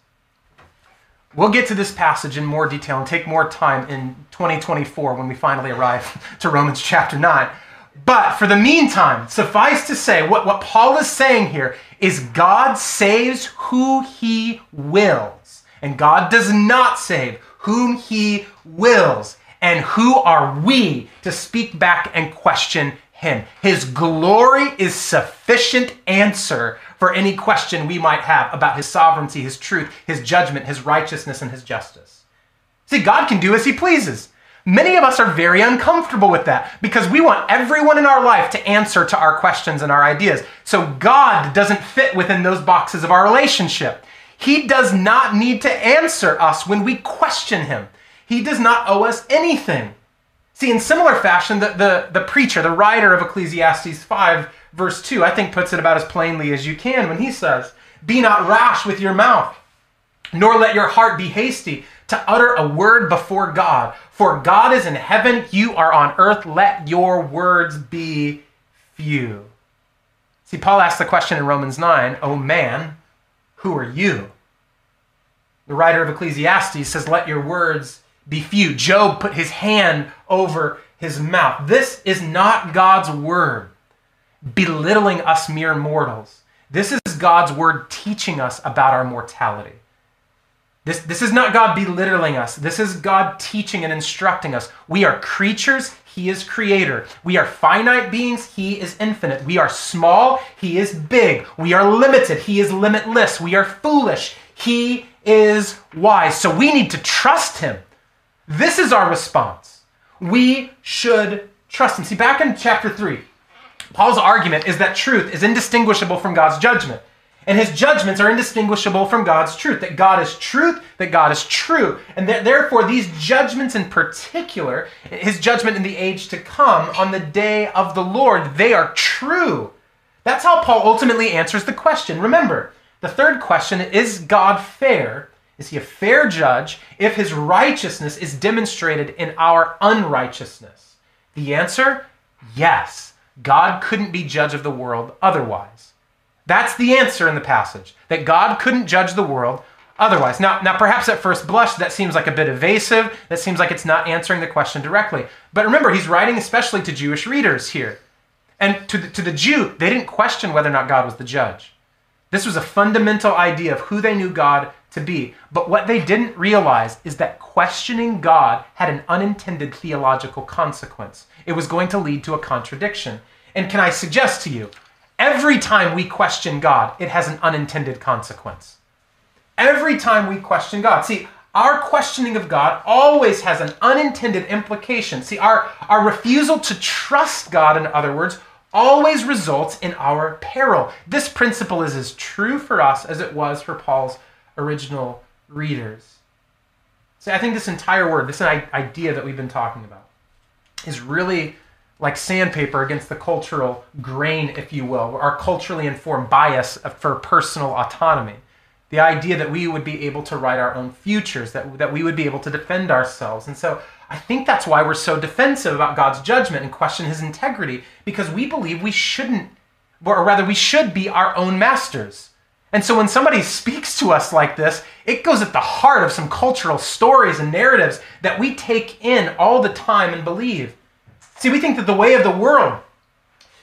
S1: We'll get to this passage in more detail and take more time in 2024 when we finally arrive to Romans chapter 9. But for the meantime, suffice to say, what, what Paul is saying here is God saves who he wills, and God does not save whom he wills. And who are we to speak back and question him. His glory is sufficient answer for any question we might have about his sovereignty, his truth, his judgment, his righteousness, and his justice. See, God can do as he pleases. Many of us are very uncomfortable with that because we want everyone in our life to answer to our questions and our ideas. So God doesn't fit within those boxes of our relationship. He does not need to answer us when we question him. He does not owe us anything. See, in similar fashion, the, the, the preacher, the writer of Ecclesiastes 5, verse 2, I think puts it about as plainly as you can when he says, Be not rash with your mouth, nor let your heart be hasty to utter a word before God. For God is in heaven, you are on earth, let your words be few. See, Paul asks the question in Romans 9, Oh man, who are you? The writer of Ecclesiastes says, Let your words be few. Job put his hand over his mouth. This is not God's word belittling us mere mortals. This is God's word teaching us about our mortality. This, this is not God belittling us. This is God teaching and instructing us. We are creatures, He is creator. We are finite beings, He is infinite. We are small, He is big. We are limited, He is limitless. We are foolish, He is wise. So we need to trust Him. This is our response. We should trust Him. See, back in chapter 3, Paul's argument is that truth is indistinguishable from God's judgment. And his judgments are indistinguishable from God's truth. That God is truth, that God is true. And that therefore, these judgments in particular, his judgment in the age to come on the day of the Lord, they are true. That's how Paul ultimately answers the question. Remember, the third question is God fair? Is he a fair judge if his righteousness is demonstrated in our unrighteousness? The answer yes. God couldn't be judge of the world otherwise. That's the answer in the passage, that God couldn't judge the world otherwise. Now, now, perhaps at first blush, that seems like a bit evasive. That seems like it's not answering the question directly. But remember, he's writing especially to Jewish readers here. And to the, to the Jew, they didn't question whether or not God was the judge. This was a fundamental idea of who they knew God to be. But what they didn't realize is that questioning God had an unintended theological consequence. It was going to lead to a contradiction. And can I suggest to you, every time we question God, it has an unintended consequence. Every time we question God. See, our questioning of God always has an unintended implication. See, our, our refusal to trust God, in other words, always results in our peril. This principle is as true for us as it was for Paul's original readers. See, I think this entire word, this idea that we've been talking about, is really like sandpaper against the cultural grain, if you will, our culturally informed bias for personal autonomy. The idea that we would be able to write our own futures, that, that we would be able to defend ourselves. And so I think that's why we're so defensive about God's judgment and question his integrity, because we believe we shouldn't, or rather, we should be our own masters. And so when somebody speaks to us like this, it goes at the heart of some cultural stories and narratives that we take in all the time and believe. See, we think that the way of the world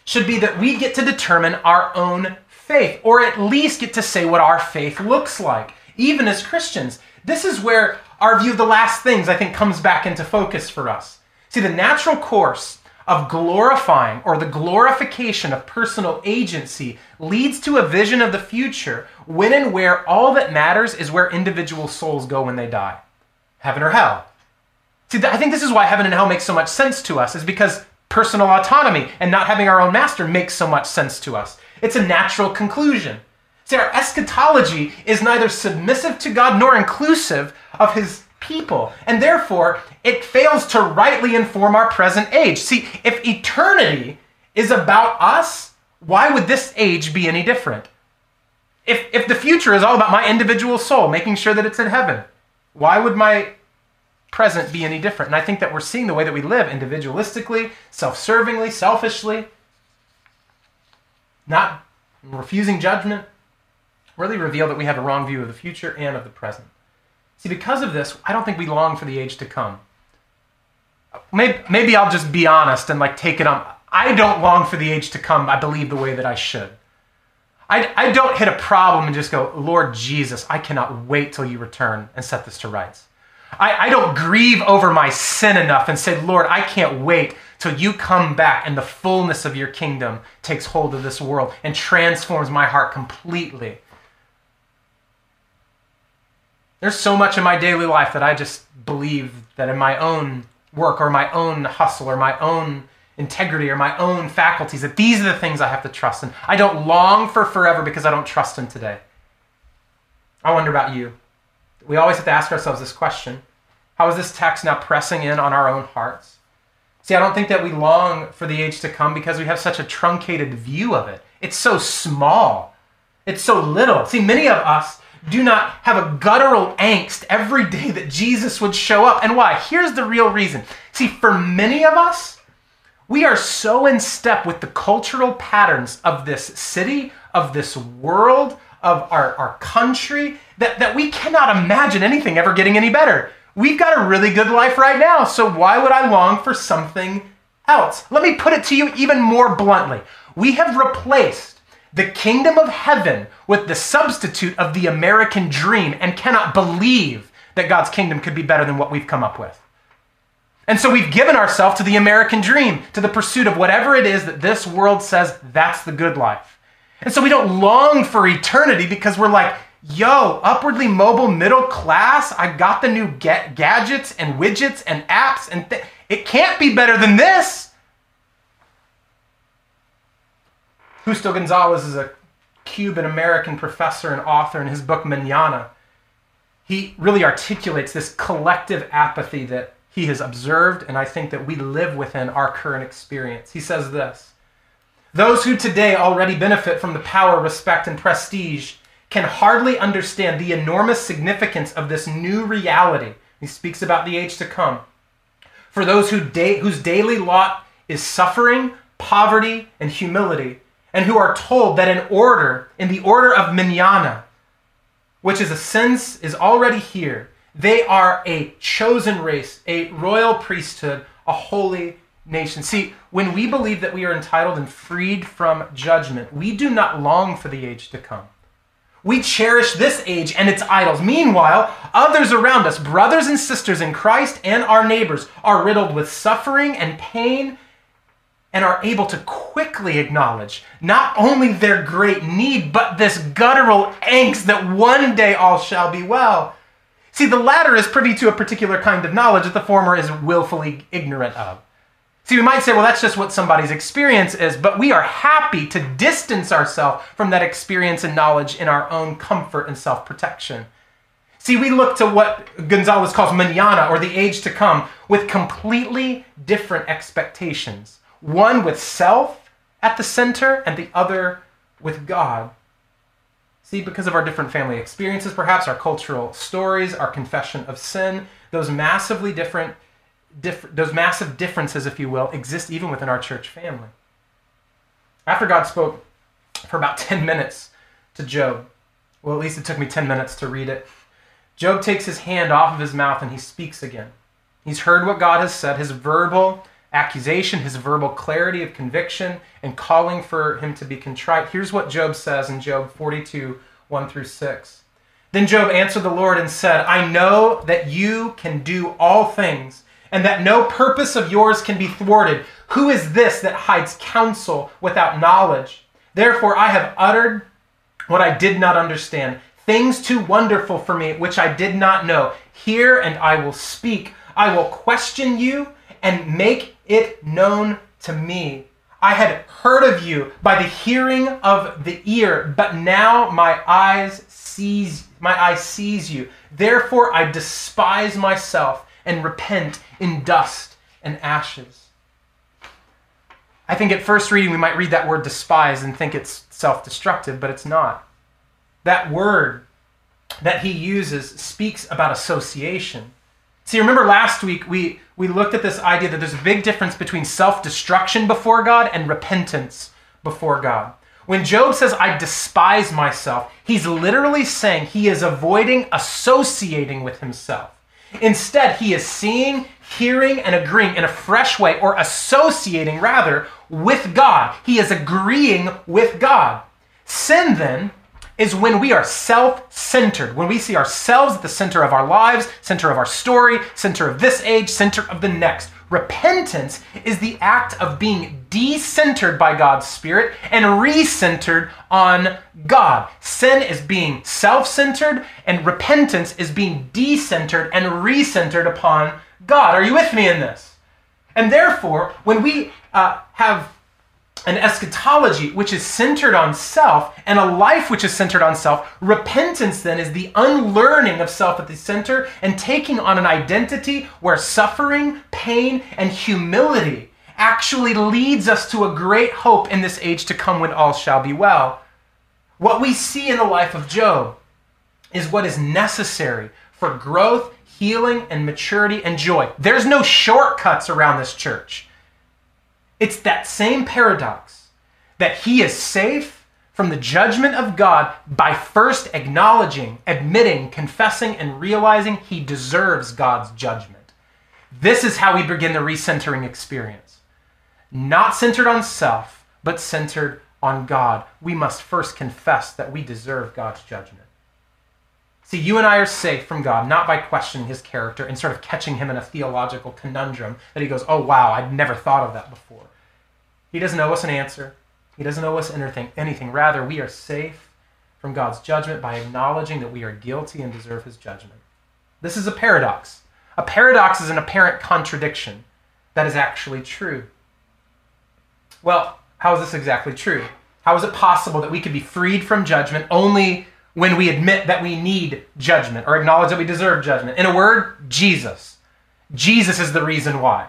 S1: should be that we get to determine our own faith, or at least get to say what our faith looks like, even as Christians. This is where our view of the last things, I think, comes back into focus for us. See, the natural course of glorifying or the glorification of personal agency leads to a vision of the future when and where all that matters is where individual souls go when they die heaven or hell. See, I think this is why heaven and hell makes so much sense to us, is because personal autonomy and not having our own master makes so much sense to us. It's a natural conclusion. See, our eschatology is neither submissive to God nor inclusive of his people, and therefore it fails to rightly inform our present age. See, if eternity is about us, why would this age be any different? If, if the future is all about my individual soul, making sure that it's in heaven, why would my present be any different. And I think that we're seeing the way that we live individualistically, self servingly, selfishly, not refusing judgment, really reveal that we have a wrong view of the future and of the present. See, because of this, I don't think we long for the age to come. Maybe, maybe I'll just be honest and like take it on. I don't long for the age to come, I believe, the way that I should. I, I don't hit a problem and just go, Lord Jesus, I cannot wait till you return and set this to rights. I, I don't grieve over my sin enough and say, Lord, I can't wait till you come back and the fullness of your kingdom takes hold of this world and transforms my heart completely. There's so much in my daily life that I just believe that in my own work or my own hustle or my own integrity or my own faculties, that these are the things I have to trust in. I don't long for forever because I don't trust in today. I wonder about you. We always have to ask ourselves this question How is this text now pressing in on our own hearts? See, I don't think that we long for the age to come because we have such a truncated view of it. It's so small, it's so little. See, many of us do not have a guttural angst every day that Jesus would show up. And why? Here's the real reason. See, for many of us, we are so in step with the cultural patterns of this city, of this world, of our, our country, that, that we cannot imagine anything ever getting any better. We've got a really good life right now, so why would I long for something else? Let me put it to you even more bluntly. We have replaced the kingdom of heaven with the substitute of the American dream and cannot believe that God's kingdom could be better than what we've come up with. And so we've given ourselves to the American dream, to the pursuit of whatever it is that this world says that's the good life. And so we don't long for eternity because we're like, yo, upwardly mobile middle class, I got the new ga- gadgets and widgets and apps, and th- it can't be better than this. Justo Gonzalez is a Cuban American professor and author in his book Manana. He really articulates this collective apathy that he has observed, and I think that we live within our current experience. He says this Those who today already benefit from the power, respect, and prestige can hardly understand the enormous significance of this new reality. He speaks about the age to come. For those who da- whose daily lot is suffering, poverty, and humility, and who are told that in order, in the order of manana, which is a sense is already here, they are a chosen race, a royal priesthood, a holy nation. See, when we believe that we are entitled and freed from judgment, we do not long for the age to come. We cherish this age and its idols. Meanwhile, others around us, brothers and sisters in Christ and our neighbors, are riddled with suffering and pain and are able to quickly acknowledge not only their great need, but this guttural angst that one day all shall be well. See, the latter is privy to a particular kind of knowledge that the former is willfully ignorant of. See, we might say, well, that's just what somebody's experience is, but we are happy to distance ourselves from that experience and knowledge in our own comfort and self protection. See, we look to what Gonzalez calls manana, or the age to come, with completely different expectations. One with self at the center, and the other with God. See, because of our different family experiences, perhaps our cultural stories, our confession of sin, those massively different, diff- those massive differences, if you will, exist even within our church family. After God spoke for about 10 minutes to Job, well, at least it took me 10 minutes to read it, Job takes his hand off of his mouth and he speaks again. He's heard what God has said, his verbal accusation, his verbal clarity of conviction, and calling for him to be contrite. Here's what Job says in Job 42 1 through 6. Then Job answered the Lord and said, I know that you can do all things, and that no purpose of yours can be thwarted. Who is this that hides counsel without knowledge? Therefore, I have uttered what I did not understand, things too wonderful for me, which I did not know. Hear, and I will speak. I will question you and make it known to me. I had heard of you by the hearing of the ear, but now my eyes sees my eye sees you. Therefore I despise myself and repent in dust and ashes. I think at first reading we might read that word despise and think it's self-destructive, but it's not. That word that he uses speaks about association. See, remember last week we, we looked at this idea that there's a big difference between self destruction before God and repentance before God. When Job says, I despise myself, he's literally saying he is avoiding associating with himself. Instead, he is seeing, hearing, and agreeing in a fresh way, or associating rather, with God. He is agreeing with God. Sin then is when we are self centered, when we see ourselves at the center of our lives, center of our story, center of this age, center of the next. Repentance is the act of being decentered by God's Spirit and recentered on God. Sin is being self centered, and repentance is being decentered and recentered upon God. Are you with me in this? And therefore, when we uh, have an eschatology which is centered on self and a life which is centered on self, repentance then is the unlearning of self at the center and taking on an identity where suffering, pain, and humility actually leads us to a great hope in this age to come when all shall be well. What we see in the life of Job is what is necessary for growth, healing, and maturity and joy. There's no shortcuts around this church. It's that same paradox that he is safe from the judgment of God by first acknowledging, admitting, confessing, and realizing he deserves God's judgment. This is how we begin the recentering experience. Not centered on self, but centered on God. We must first confess that we deserve God's judgment. See, you and I are safe from God not by questioning his character and sort of catching him in a theological conundrum that he goes, oh, wow, I'd never thought of that before. He doesn't owe us an answer. He doesn't owe us anything. anything. Rather, we are safe from God's judgment by acknowledging that we are guilty and deserve his judgment. This is a paradox. A paradox is an apparent contradiction that is actually true. Well, how is this exactly true? How is it possible that we could be freed from judgment only when we admit that we need judgment or acknowledge that we deserve judgment? In a word, Jesus. Jesus is the reason why.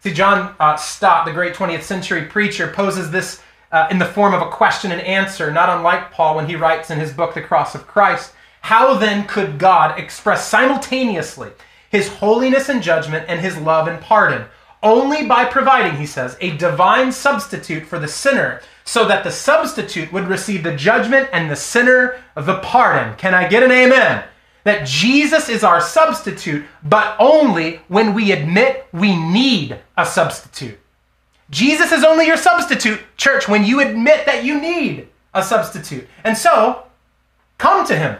S1: See, John uh, Stott, the great 20th century preacher, poses this uh, in the form of a question and answer, not unlike Paul when he writes in his book, The Cross of Christ. How then could God express simultaneously his holiness and judgment and his love and pardon? Only by providing, he says, a divine substitute for the sinner, so that the substitute would receive the judgment and the sinner the pardon. Can I get an amen? That Jesus is our substitute, but only when we admit we need a substitute. Jesus is only your substitute, church, when you admit that you need a substitute. And so, come to him.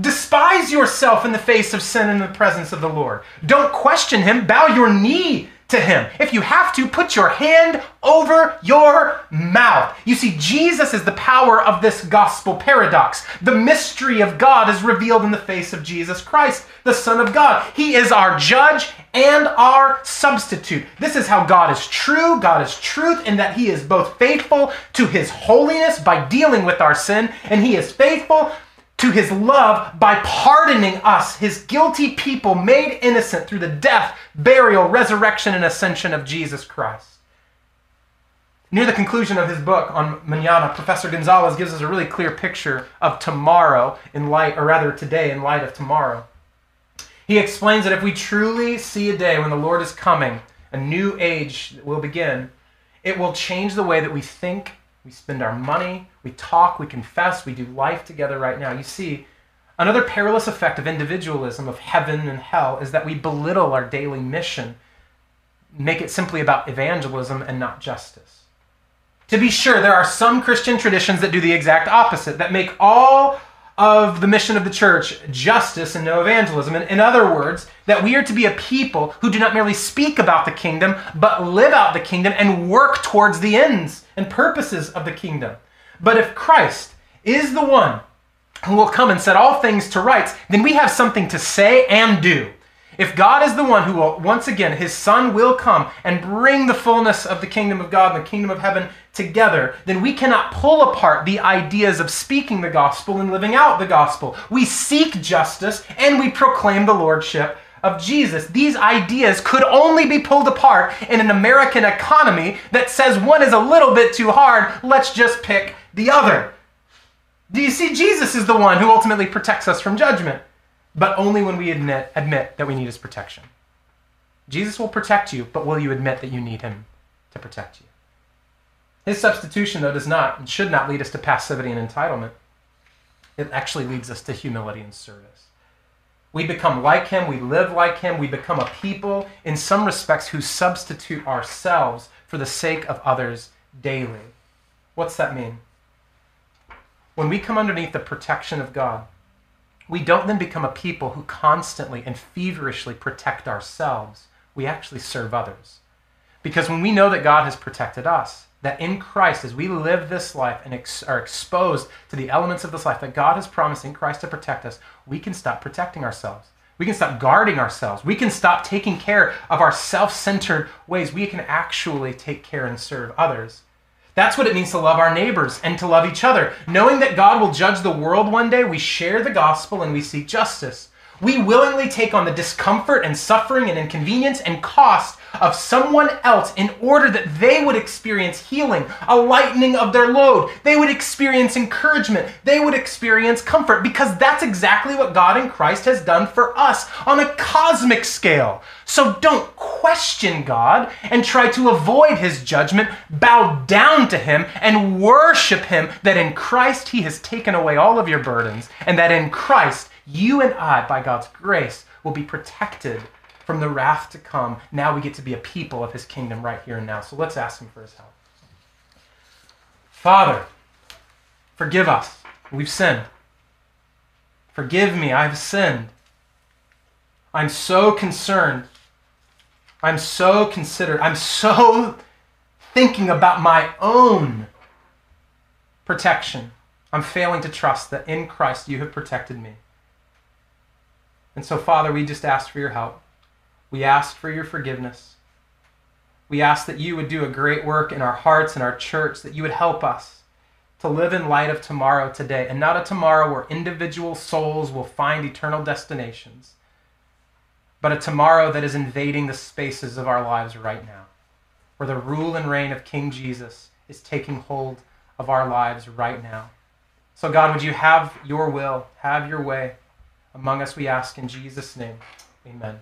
S1: Despise yourself in the face of sin in the presence of the Lord. Don't question him. Bow your knee to him. If you have to, put your hand over your mouth. You see, Jesus is the power of this gospel paradox. The mystery of God is revealed in the face of Jesus Christ, the Son of God. He is our judge and our substitute. This is how God is true. God is truth in that He is both faithful to His holiness by dealing with our sin, and He is faithful to his love by pardoning us, his guilty people made innocent through the death, burial, resurrection, and ascension of Jesus Christ. Near the conclusion of his book on Manana, Professor Gonzalez gives us a really clear picture of tomorrow in light, or rather today in light of tomorrow. He explains that if we truly see a day when the Lord is coming, a new age will begin, it will change the way that we think we spend our money, we talk, we confess, we do life together right now. You see, another perilous effect of individualism, of heaven and hell, is that we belittle our daily mission, make it simply about evangelism and not justice. To be sure, there are some Christian traditions that do the exact opposite, that make all of the mission of the church justice and no evangelism. In, in, other words, that we are to be a people who do not merely speak about the kingdom, but live out the kingdom and work towards the ends and purposes of the kingdom. But if Christ is the one who will come and set all things to rights, then we have something to say and do. If God is the one who will, once again, his Son will come and bring the fullness of the kingdom of God and the kingdom of heaven together, then we cannot pull apart the ideas of speaking the gospel and living out the gospel. We seek justice and we proclaim the lordship of Jesus. These ideas could only be pulled apart in an American economy that says one is a little bit too hard, let's just pick the other. Do you see? Jesus is the one who ultimately protects us from judgment but only when we admit, admit that we need his protection. Jesus will protect you, but will you admit that you need him to protect you? His substitution, though, does not and should not lead us to passivity and entitlement. It actually leads us to humility and service. We become like him, we live like him, we become a people, in some respects, who substitute ourselves for the sake of others daily. What's that mean? when we come underneath the protection of God, we don't then become a people who constantly and feverishly protect ourselves. We actually serve others. Because when we know that God has protected us, that in Christ, as we live this life and ex- are exposed to the elements of this life that God has promised in Christ to protect us, we can stop protecting ourselves. We can stop guarding ourselves. We can stop taking care of our self centered ways. We can actually take care and serve others. That's what it means to love our neighbors and to love each other. Knowing that God will judge the world one day, we share the gospel and we seek justice. We willingly take on the discomfort and suffering and inconvenience and cost of someone else in order that they would experience healing, a lightening of their load. They would experience encouragement. They would experience comfort because that's exactly what God in Christ has done for us on a cosmic scale. So don't question God and try to avoid his judgment. Bow down to him and worship him that in Christ he has taken away all of your burdens and that in Christ you and I, by God's grace, will be protected from the wrath to come. Now we get to be a people of his kingdom right here and now. So let's ask him for his help. Father, forgive us. We've sinned. Forgive me, I've sinned. I'm so concerned. I'm so considered. I'm so thinking about my own protection. I'm failing to trust that in Christ you have protected me. And so, Father, we just ask for your help. We ask for your forgiveness. We ask that you would do a great work in our hearts and our church, that you would help us to live in light of tomorrow today, and not a tomorrow where individual souls will find eternal destinations, but a tomorrow that is invading the spaces of our lives right now, where the rule and reign of King Jesus is taking hold of our lives right now. So, God, would you have your will, have your way? Among us, we ask in Jesus' name. Amen.